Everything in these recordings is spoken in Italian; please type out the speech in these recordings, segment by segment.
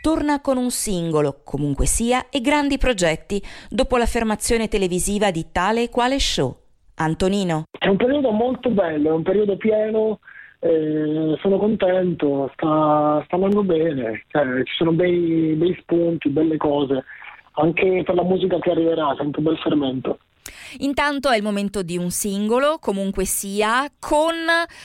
Torna con un singolo, comunque sia, e grandi progetti dopo l'affermazione televisiva di tale e quale show. Antonino. È un periodo molto bello, è un periodo pieno, eh, sono contento, sta, sta andando bene, cioè, ci sono bei spunti, belle cose, anche per la musica che arriverà, sento un bel fermento. Intanto è il momento di un singolo, comunque sia, con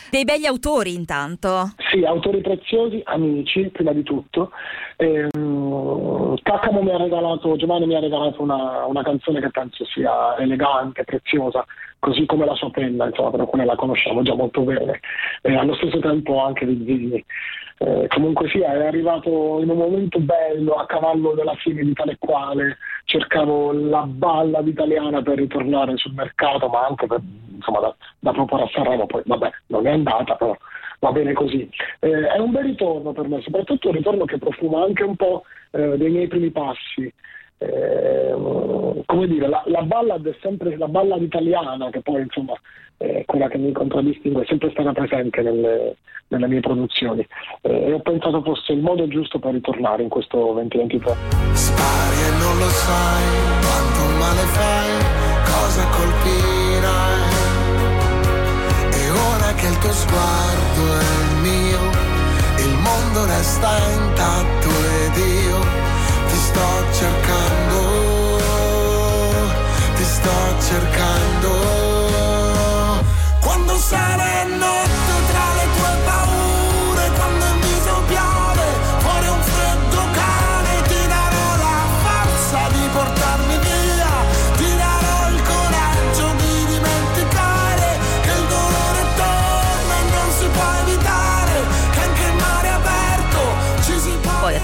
dei begli autori intanto. Sì, autori preziosi, amici, prima di tutto. Ehm, Caccamo mi ha regalato, Giovanni mi ha regalato una, una, canzone che penso sia elegante, preziosa, così come la sua penna, insomma, per alcune la conosciamo già molto bene. E allo stesso tempo anche di Zini. Eh, comunque sia, è arrivato in un momento bello, a cavallo della fine di tale quale, cercavo la balla italiana per ritornare sul mercato, ma anche per, insomma, da, da proporre a Sanremo, poi vabbè, non è andata, però va bene così. Eh, è un bel ritorno per me, soprattutto un ritorno che profuma anche un po' eh, dei miei primi passi. Eh, come dire, la, la, ballad è sempre la ballad italiana, che poi insomma è quella che mi contraddistingue, è sempre stata presente nelle, nelle mie produzioni. Eh, e ho pensato fosse il modo giusto per ritornare in questo 2023. Spari e non lo sai quanto male fai, cosa colpirai. E ora che il tuo sguardo è il mio, il mondo resta intatto ed io sto cercando, ti sto cercando. Quando saranno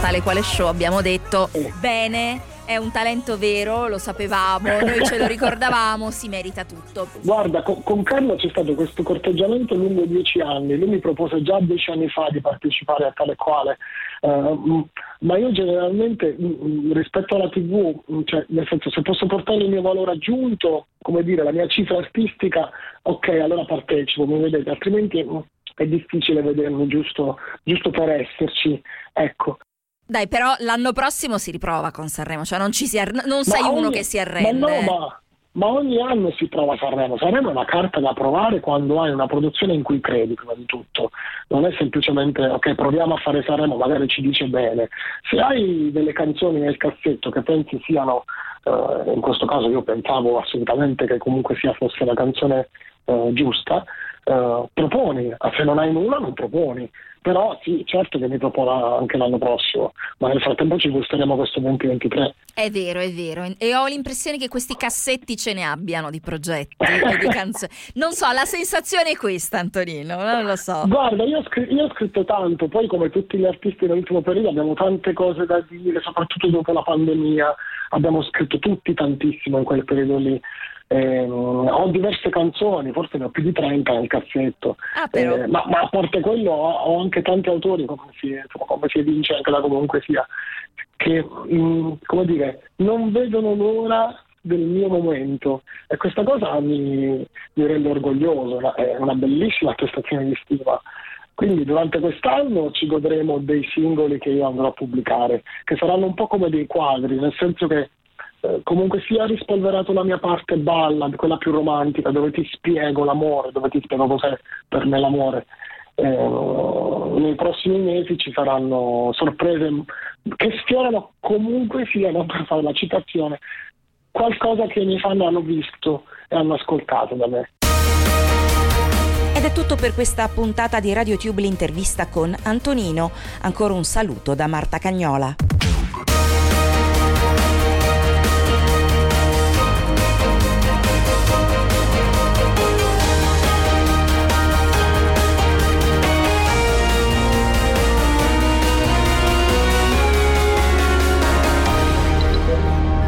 tale quale show abbiamo detto bene. È un talento vero, lo sapevamo, noi ce lo ricordavamo, si merita tutto. Guarda, con, con Carlo c'è stato questo corteggiamento lungo dieci anni. Lui mi propose già dieci anni fa di partecipare a tale quale. Uh, ma io generalmente mh, rispetto alla TV, mh, cioè, nel senso se posso portare il mio valore aggiunto, come dire, la mia cifra artistica, ok, allora partecipo, mi vedete, altrimenti mh, è difficile vedermi giusto, giusto per esserci. Ecco. Dai, però l'anno prossimo si riprova con Sanremo, cioè non, ci si arre- non sei Ma uno ogni- che si arrende. Ma no, ma, ma ogni anno si prova Sanremo. Sanremo è una carta da provare quando hai una produzione in cui credi, prima di tutto. Non è semplicemente, ok, proviamo a fare Sanremo, magari ci dice bene. Se hai delle canzoni nel cassetto che pensi siano, eh, in questo caso io pensavo assolutamente che comunque sia fosse la canzone eh, giusta, eh, proponi. Se non hai nulla, non proponi. Però sì, certo che mi proporrà anche l'anno prossimo, ma nel frattempo ci gusteremo questo 2023. È vero, è vero. E ho l'impressione che questi cassetti ce ne abbiano di progetti e di canzoni. Non so, la sensazione è questa, Antonino, non lo so. Guarda, io ho, scr- io ho scritto tanto, poi come tutti gli artisti nell'ultimo periodo abbiamo tante cose da dire, soprattutto dopo la pandemia, abbiamo scritto tutti tantissimo in quel periodo lì. Ehm, ho diverse canzoni, forse ne ho più di 30 nel cassetto, Ah. Eh, ma, ma a parte quello ho, ho anche tanti autori, come si, insomma, come si evince anche da comunque sia, che mm, come dire, non vedono l'ora del mio momento e questa cosa mi, mi rende orgoglioso, è una- è una bellissima attestazione di stima. Quindi durante quest'anno ci godremo dei singoli che io andrò a pubblicare, che saranno un po' come dei quadri, nel senso che eh, comunque sia rispolverato la mia parte ballad, quella più romantica, dove ti spiego l'amore, dove ti spiego cos'è per me l'amore. Eh, nei prossimi mesi ci saranno sorprese che sfiorano comunque siano, per fare la citazione, qualcosa che i miei fan hanno visto e hanno ascoltato da me. Ed è tutto per questa puntata di RadioTube l'intervista con Antonino. Ancora un saluto da Marta Cagnola.